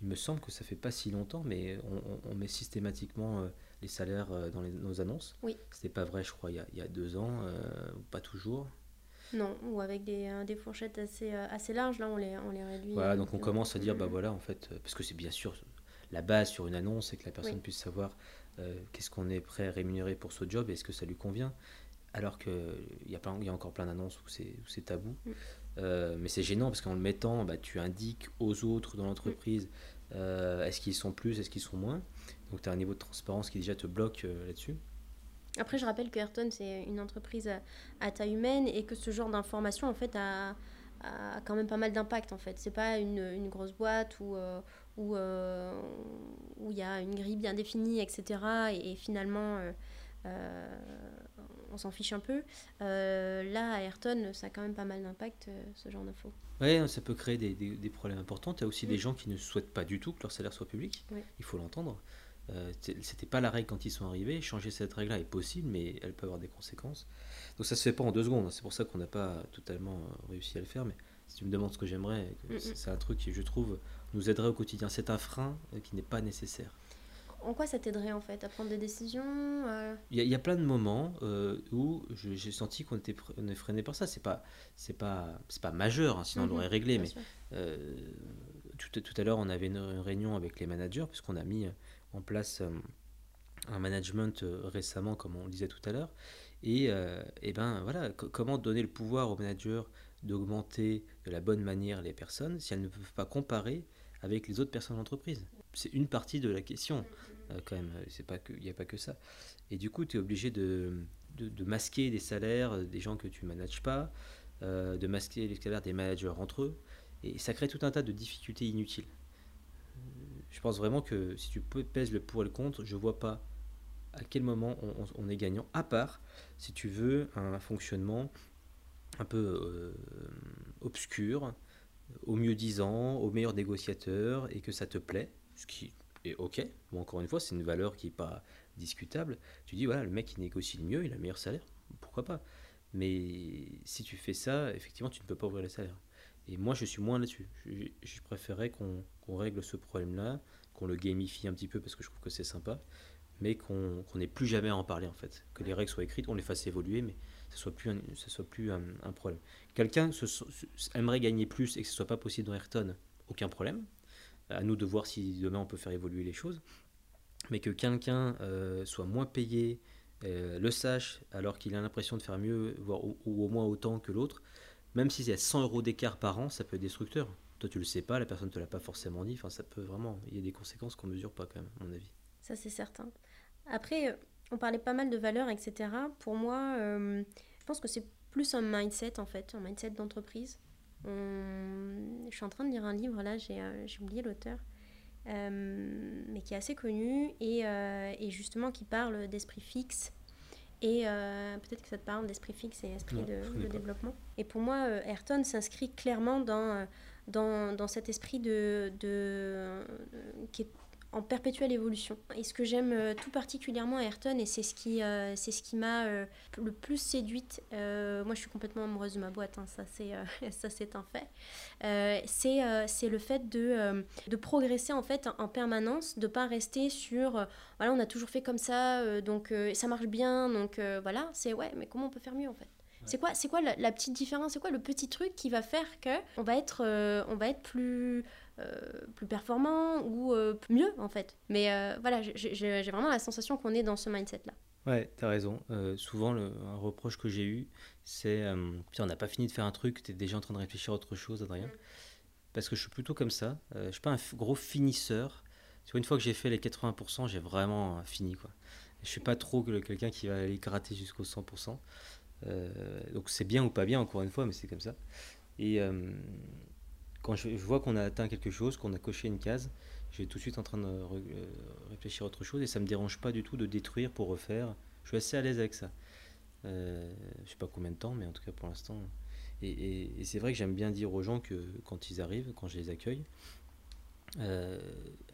il me semble que ça fait pas si longtemps, mais on, met systématiquement les salaires dans nos annonces. Oui. C'était pas vrai, je crois, il y a, il y a deux ans, pas toujours. Non, ou avec des, des fourchettes assez, assez larges, là on les, on les réduit. Voilà, donc on commence à dire, bah voilà, en fait, parce que c'est bien sûr la base sur une annonce, c'est que la personne puisse savoir qu'est-ce qu'on est prêt à rémunérer pour ce job et est-ce que ça lui convient alors qu'il y, a y a encore plein d'annonces où c'est tabou. Mm. Euh, mais c'est gênant parce qu'en le mettant, bah, tu indiques aux autres dans l'entreprise mm. euh, est-ce qu'ils sont plus, est-ce qu'ils sont moins. Donc tu as un niveau de transparence qui déjà te bloque euh, là-dessus. Après, je rappelle que Ayrton, c'est une entreprise à, taille humaine et que ce genre d'information, en fait, a, a, quand même pas mal d'impact, en fait. C'est pas une, une, grosse boîte où où il y a une grille bien définie, etc. Et, et finalement, on s'en fiche un peu. Euh, là, à Ayrton, ça a quand même pas mal d'impact, euh, ce genre d'infos. Oui, ça peut créer des, des, problèmes importants. Il y a aussi des gens qui ne souhaitent pas du tout que leur salaire soit public. Il faut l'entendre. Euh, C'était pas la règle quand ils sont arrivés. Changer cette règle-là est possible, mais elle peut avoir des conséquences. Donc ça se fait pas en deux secondes. C'est pour ça qu'on n'a pas totalement réussi à le faire. Mais si tu me demandes ce que j'aimerais, c'est un truc qui, je trouve, nous aiderait au quotidien. C'est un frein qui n'est pas nécessaire en quoi ça t'aiderait en fait à prendre des décisions euh? Il, y a, plein de moments euh, où j'ai senti qu'on était freiné par ça. C'est pas c'est pas c'est pas majeur, hein, sinon on mhm, l'aurait réglé. Mais euh, tout, tout, à l'heure, on avait une, réunion avec les managers puisqu'on a mis en place un management récemment, comme on disait tout à l'heure. Et, et ben voilà, comment donner le pouvoir aux managers d'augmenter de la bonne manière les personnes si elles ne peuvent pas comparer avec les autres personnes de l'entreprise c'est une partie de la question, euh, quand même. Il n'y a pas que ça. Et du coup, tu es obligé de, de, masquer des salaires des gens que tu manages pas, euh, de masquer les salaires des managers entre eux, et ça crée tout un tas de difficultés inutiles. Euh, je pense vraiment que si tu pèses le pour et le contre, je vois pas à quel moment on, est gagnant, à part si tu veux un fonctionnement un peu obscur, au mieux disant, au meilleur négociateur, et que ça te plaît ce qui est ok. Bon, encore une fois, c'est une valeur qui n'est pas discutable. Tu dis, voilà, le mec qui négocie le mieux, il a le meilleur salaire, pourquoi pas? Mais si tu fais ça, effectivement, tu ne peux pas ouvrir les salaires. Et moi, je suis moins là-dessus. Je, je, préférais qu'on règle ce problème-là, qu'on le gamifie un petit peu parce que je trouve que c'est sympa, mais qu'on n'ait plus jamais à en parler en fait. Que les règles soient écrites, on les fasse évoluer, mais ce soit plus un, soit plus un, problème. Quelqu'un aimerait gagner plus et que ce soit pas possible dans Ayrton, aucun problème à nous de voir si demain on peut faire évoluer les choses, mais que quelqu'un euh, soit moins payé, euh, le sache, alors qu'il a l'impression de faire mieux, voire ou, au moins autant que l'autre, même s'il y a 100 euros d'écart par an, ça peut être destructeur. Toi, tu le sais pas, la personne ne te l'a pas forcément dit. Enfin, ça peut vraiment. Il y a des conséquences qu'on mesure pas, quand même, à mon avis. Ça, c'est certain. Après, on parlait pas mal de valeurs, etc. Pour moi, je pense que c'est plus un mindset en fait, un mindset d'entreprise. Je suis en train de lire un livre là, j'ai oublié l'auteur. mais qui est assez connu et justement qui parle d'esprit fixe et euh, peut-être que ça te parle d'esprit fixe et esprit de, développement. Et pour moi, euh, Ayrton s'inscrit clairement dans, euh, dans, dans, cet esprit de, de, qui est en perpétuelle évolution. Et ce que j'aime euh, tout particulièrement à Ayrton, et c'est ce qui, euh, c'est ce qui m'a euh, le plus séduite, moi je suis complètement amoureuse de ma boîte, hein, ça, c'est, [laughs] ça c'est un fait, c'est, c'est le fait de, de progresser en fait en permanence, de pas rester sur, voilà on a toujours fait comme ça, donc ça marche bien, donc voilà, c'est ouais, mais comment on peut faire mieux en fait? C'est quoi, c'est quoi la, petite différence C'est quoi le petit truc qui va faire que on va être, on va être plus, plus performant ou euh, mieux en fait. Mais euh, voilà, j'ai vraiment la sensation qu'on est dans ce mindset-là. Ouais, t'as raison. souvent, le, un reproche que j'ai eu, c'est on n'a pas fini de faire un truc, t'es déjà en train de réfléchir à autre chose, Adrien. Mm. Parce que je suis plutôt comme ça. je suis pas un gros finisseur. Tu vois, une fois que j'ai fait les 80%, j'ai vraiment fini. Quoi. Je suis pas trop quelqu'un qui va aller gratter jusqu'au 100%. donc c'est bien ou pas bien, encore une fois, mais c'est comme ça. Et quand je, vois qu'on a atteint quelque chose, qu'on a coché une case, je vais tout de suite en train de euh, réfléchir à autre chose et ça me dérange pas du tout de détruire pour refaire. Je suis assez à l'aise avec ça. Euh, je sais pas combien de temps, mais en tout cas pour l'instant. Et, c'est vrai que j'aime bien dire aux gens que quand ils arrivent, quand je les accueille, euh,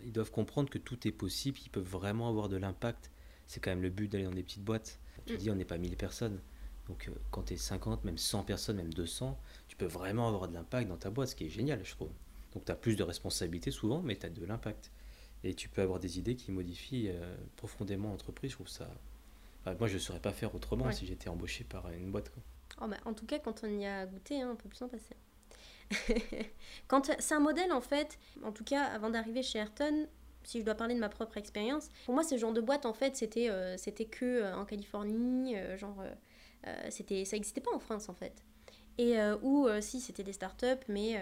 ils doivent comprendre que tout est possible, qu'ils peuvent vraiment avoir de l'impact. C'est quand même le but d'aller dans des petites boîtes. Tu mm. dis, on n'est pas 1000 personnes. Donc euh, quand tu es 50, même 100 personnes, même 200, tu peux vraiment avoir de l'impact dans ta boîte, ce qui est génial, je trouve. Donc tu as plus de responsabilités souvent, mais tu as de l'impact. Et tu peux avoir des idées qui modifient euh, profondément l'entreprise. Je trouve ça. moi, je ne saurais pas faire autrement si j'étais embauché par une boîte. Oh, bah, en tout cas, quand on y a goûté, hein, on peut plus en passer. [laughs] quand c'est un modèle, en fait, en tout cas, avant d'arriver chez Ayrton, si je dois parler de ma propre expérience, pour moi, ce genre de boîte, en fait, c'était euh, c'était que en Californie, genre euh, c'était, ça n'existait pas en France en fait. Et euh, ou euh, si c'était des startups, mais,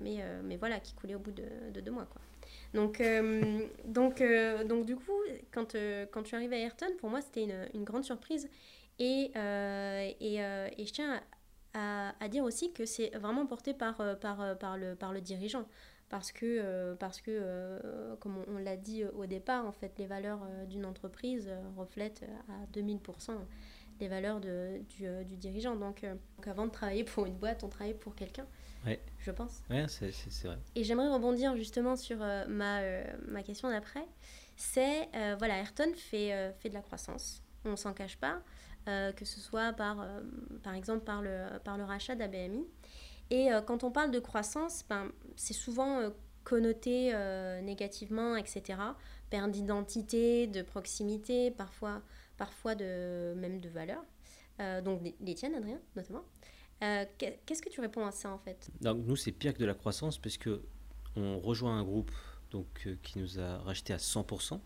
mais, mais voilà, qui coulaient au bout de, de deux mois. Quoi. Donc, [laughs] donc, donc du coup, quand, quand je suis à Ayrton, pour moi, c'était une, grande surprise. Et, et, et, je tiens à, dire aussi que c'est vraiment porté par, par, par, le, par le dirigeant. Parce que, parce que comme on, on l'a dit au départ, en fait, les valeurs d'une entreprise reflètent à 2000% les valeurs de, du, euh, du, dirigeant. Donc, euh, donc, avant de travailler pour une boîte, on travaille pour quelqu'un. Ouais. Je pense. Ouais, c'est vrai. Et j'aimerais rebondir justement sur euh, ma, ma question d'après. C'est, voilà, Ayrton fait, fait de la croissance. On s'en cache pas. que ce soit par, par exemple par le, par le rachat d'ABMI. Et quand on parle de croissance, ben, c'est souvent connoté négativement, etc. Perte d'identité, de proximité, parfois parfois de, même de valeurs. Euh, donc les tiennes, Adrien, notamment. Euh, qu'est-ce que tu réponds à ça en fait? Donc, Nous, c'est pire que de la croissance parce que on rejoint un groupe donc, euh, qui nous a racheté à 100%.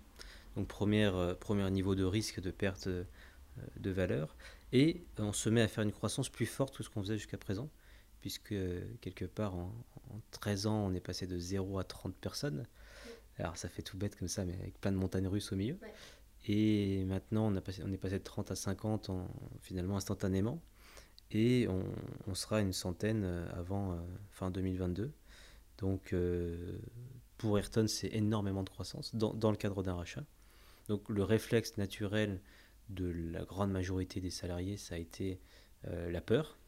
Donc première, premier niveau de risque de perte de valeur. Et on se met à faire une croissance plus forte que ce qu'on faisait jusqu'à présent, puisque quelque part en, 13 ans, on est passé de 0 à 30 personnes. Alors ça fait tout bête comme ça, mais avec plein de montagnes russes au milieu. Et maintenant, on, a on est passé de 30 à 50 en, finalement instantanément. Et on, sera une centaine euh, avant euh, fin 2022. Donc euh, pour Ayrton, c'est énormément de croissance dans, dans le cadre d'un rachat. Donc le réflexe naturel de la grande majorité des salariés, ça a été la peur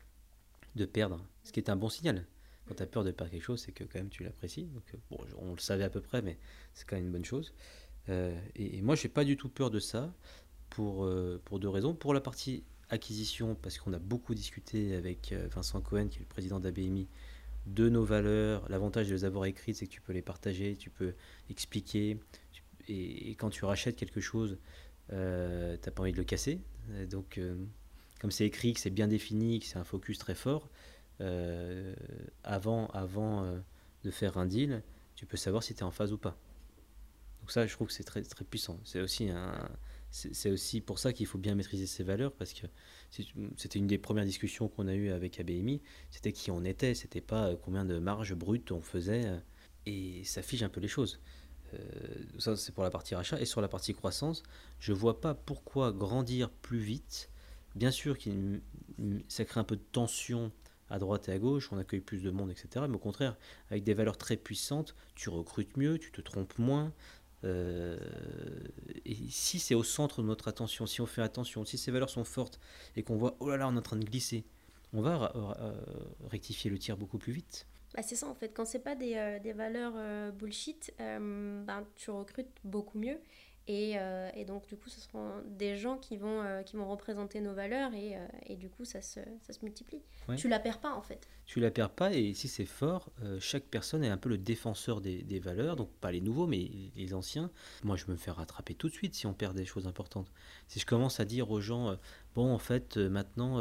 de perdre, ce qui est un bon signal. Quand tu as peur de perdre quelque chose, c'est que quand même tu l'apprécies. Donc, bon, on le savait à peu près, mais c'est quand même une bonne chose. Euh, et, moi, moi, n'ai pas du tout peur de ça pour, euh, pour deux raisons. Pour la partie acquisition, parce qu'on a beaucoup discuté avec euh, Vincent Cohen, qui est le président d'ABMI, de nos valeurs. L'avantage de les avoir écrites, c'est que tu peux les partager, tu peux expliquer. et, quand tu rachètes quelque chose, euh, tu n'as pas envie de le casser. Donc, comme c'est écrit, que c'est bien défini, que c'est un focus très fort, avant, avant de faire un deal, tu peux savoir si tu es en phase ou pas. Donc ça, je trouve que c'est très, très puissant. C'est aussi, un, c'est aussi pour ça qu'il faut bien maîtriser ses valeurs, parce que c'était une des premières discussions qu'on a eues avec ABMI, c'était qui on était, c'était pas euh, combien de marge brute on faisait, euh, et ça fige un peu les choses. ça, c'est pour la partie rachat. Et sur la partie croissance, je vois pas pourquoi grandir plus vite. Bien sûr, ça crée un peu de tension à droite et à gauche, on accueille plus de monde, etc. Mais au contraire, avec des valeurs très puissantes, tu recrutes mieux, tu te trompes moins. Euh, et si c'est au centre de notre attention, si on fait attention, si ces valeurs sont fortes et qu'on voit, oh là là, on est en train de glisser, on va euh, rectifier le tir beaucoup plus vite. Bah c'est ça en fait, quand c'est pas des, euh, des valeurs bullshit, ben, tu recrutes beaucoup mieux et, euh, et, donc, du coup, ce seront des gens qui vont, euh, qui vont représenter nos valeurs et, euh, et du coup, ça se, ça se multiplie. Tu la perds pas, en fait. Tu la perds pas et si c'est fort, chaque personne est un peu le défenseur des, des, valeurs, donc pas les nouveaux, mais les anciens. Moi, je me fais rattraper tout de suite si on perd des choses importantes. Si je commence à dire aux gens, bon, en fait, maintenant,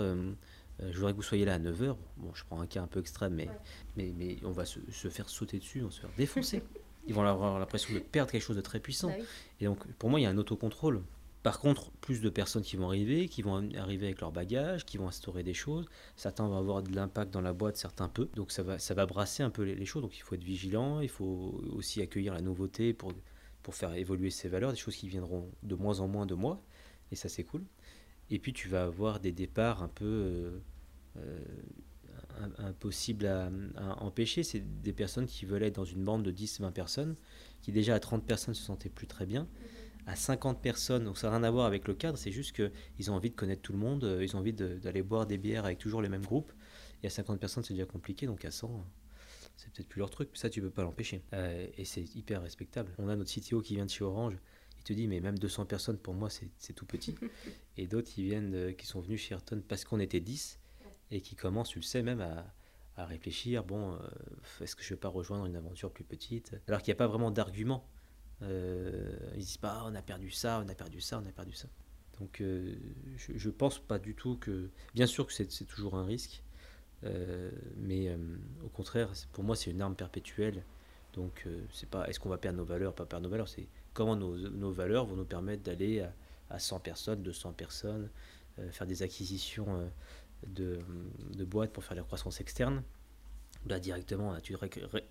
je voudrais que vous soyez là à 9h, bon, je prends un cas un peu extrême, mais, mais, mais on va se, se, faire sauter dessus, on va se faire défoncer. [laughs] ils vont avoir l'impression de perdre quelque chose de très puissant. Bah et donc, pour moi, il y a un autocontrôle. Par contre, plus de personnes qui vont arriver, qui vont arriver avec leur bagage, qui vont instaurer des choses. Certains vont avoir de l'impact dans la boîte, certains peu. Donc ça va, ça va brasser un peu les, choses. Donc il faut être vigilant, il faut aussi accueillir la nouveauté pour, pour faire évoluer ses valeurs, des choses qui viendront de moins en moins de moi. Et ça, c'est cool. Et puis tu vas avoir des départs un peu euh, euh, impossible à, empêcher. C'est des personnes qui veulent être dans une bande de 10-20 personnes, qui déjà à 30 personnes se sentaient plus très bien. À 50 personnes, donc ça n'a rien à voir avec le cadre, c'est juste qu'ils ont envie de connaître tout le monde, euh, ils ont envie d'aller boire des bières avec toujours les mêmes groupes. Et à 50 personnes, c'est déjà compliqué, donc à 100, c'est peut-être plus leur truc, ça tu peux pas l'empêcher. Euh, et c'est hyper respectable. On a notre CTO qui vient de chez Orange, il te dit mais même 200 personnes pour moi c'est tout petit. [laughs] et d'autres qui viennent, qui sont venus chez Ayrton parce qu'on était 10 et qui commence, tu le sais, même à, réfléchir, bon, euh, est-ce que je vais pas rejoindre une aventure plus petite? Alors qu'il n'y a pas vraiment d'argument. Euh, ils disent pas, on a perdu ça, on a perdu ça, on a perdu ça. Donc euh, je, ne pense pas du tout que... Bien sûr que c'est toujours un risque, euh, mais au contraire, pour moi c'est une arme perpétuelle. Donc c'est pas est-ce qu'on va perdre nos valeurs, pas perdre nos valeurs, c'est comment nos, nos, valeurs vont nous permettre d'aller à, à, 100 personnes, 200 personnes, faire des acquisitions de, de boîtes pour faire la croissance externe. Là, directement, tu,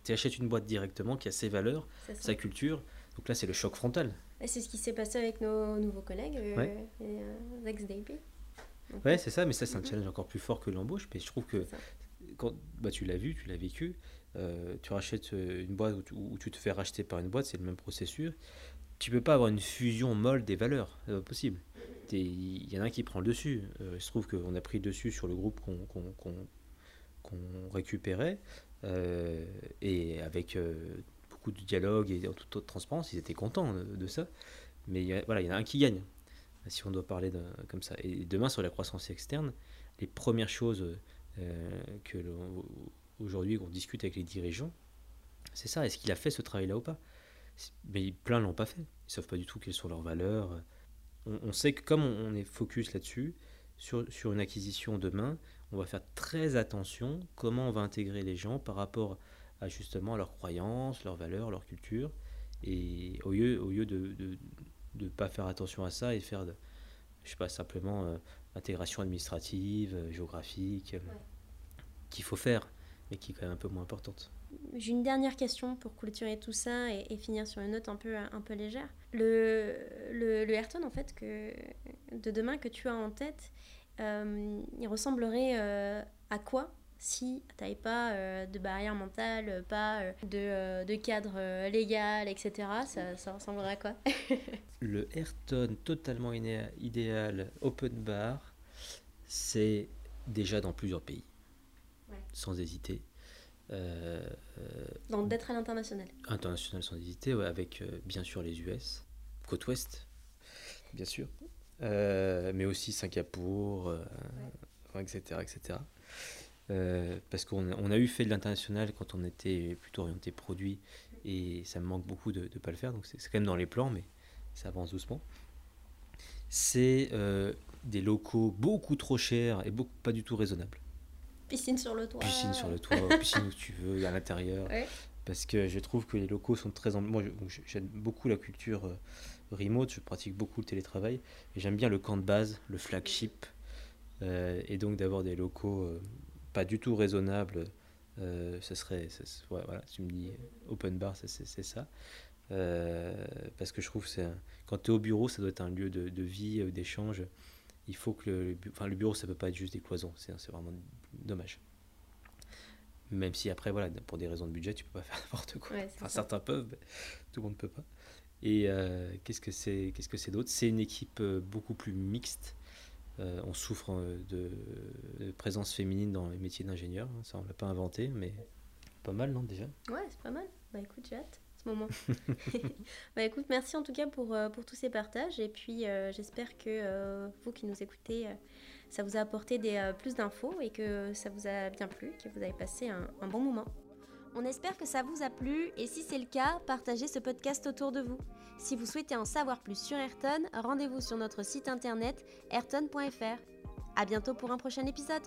tu, achètes une boîte directement qui a ses valeurs, sa culture. Donc là, c'est le choc frontal. C'est ce qui s'est passé avec nos nouveaux collègues, euh, ouais. euh. Ouais, c'est ça, mais ça, c'est un mm-hmm. challenge encore plus fort que l'embauche. Mais je trouve que quand bah, tu l'as vu, tu l'as vécu, euh, tu rachètes euh, une boîte où tu, te fais racheter par une boîte, c'est le même processus. Tu peux pas avoir une fusion molle des valeurs, c'est pas possible il y en a un qui prend le dessus. Euh, il se trouve qu'on a pris le dessus sur le groupe qu'on récupérait, euh, et avec euh, beaucoup de dialogue et en toute transparence, ils étaient contents de, ça. Mais y, voilà, il y en a un qui gagne, si on doit parler comme ça. Et demain, sur la croissance externe, les premières choses que aujourd'hui on discute avec les dirigeants, c'est ça, est-ce qu'il a fait ce travail-là ou pas? Mais plein l'ont pas fait. Ils ne savent pas du tout quelles sont leurs valeurs on, sait que comme on, est focus là-dessus, sur, sur, une acquisition demain, on va faire très attention comment on va intégrer les gens par rapport à justement leurs croyances, leurs valeurs, leur culture. Et au lieu, au lieu de ne de, pas faire attention à ça et faire, de, je sais pas, simplement euh, l'intégration administrative, euh, géographique, euh, qu'il faut faire, mais qui est quand même un peu moins importante. J'ai une dernière question pour clôturer tout ça et, finir sur une note un peu, un peu légère. Le, le, le, Ayrton, en fait, que, de demain que tu as en tête, euh, il ressemblerait euh, à quoi si tu n'avais pas euh, de barrière mentale, pas de, de, cadre légal, etc. Ça, ça ressemblerait à quoi? [laughs] Le Ayrton totalement idéal, open bar, c'est déjà dans plusieurs pays, sans hésiter. Euh, Donc d'être à l'international. International sans hésiter, avec euh, bien sûr les US, côte ouest, bien sûr, euh, mais aussi Singapour, etc. etc. parce qu'on on a eu fait de l'international quand on était plutôt orienté produit et ça me manque beaucoup de ne pas le faire, donc c'est quand même dans les plans, mais ça avance doucement. C'est des locaux beaucoup trop chers et beaucoup, pas du tout raisonnables. Piscine sur le toit. Piscine sur le toit, [laughs] piscine où tu veux, à l'intérieur. Parce que je trouve que les locaux sont très... Moi, j'aime beaucoup la culture euh, remote, je pratique beaucoup le télétravail. Et j'aime bien le camp de base, le flagship. Euh, et donc d'avoir des locaux euh, pas du tout raisonnables, ce serait... voilà, tu me dis open bar, c'est ça. parce que je trouve que quand tu es au bureau, ça doit être un lieu de, vie, d'échange. Il faut que le, enfin, le bureau, ça peut pas être juste des cloisons. C'est vraiment dommage. Même si après, voilà, pour des raisons de budget, tu peux pas faire [laughs] n'importe quoi. enfin, certains peuvent, mais tout le monde ne peut pas. Et qu'est-ce que c'est qu'est-ce que c'est d'autre? C'est une équipe beaucoup plus mixte. Euh, on souffre euh, de, présence féminine dans les métiers d'ingénieur. Hein, ça, on l'a pas inventé, mais pas mal, non, déjà? Ouais, c'est pas mal. Bah écoute, j'ai hâte ce moment. [laughs] bah écoute, merci en tout cas pour, euh, pour tous ces partages. Et puis, j'espère que vous qui nous écoutez, ça vous a apporté des, plus d'infos et que ça vous a bien plu, que vous avez passé un, un bon moment. On espère que ça vous a plu et si c'est le cas, partagez ce podcast autour de vous. Si vous souhaitez en savoir plus sur Ayrton, rendez-vous sur notre site internet ayrton.fr. À bientôt pour un prochain épisode.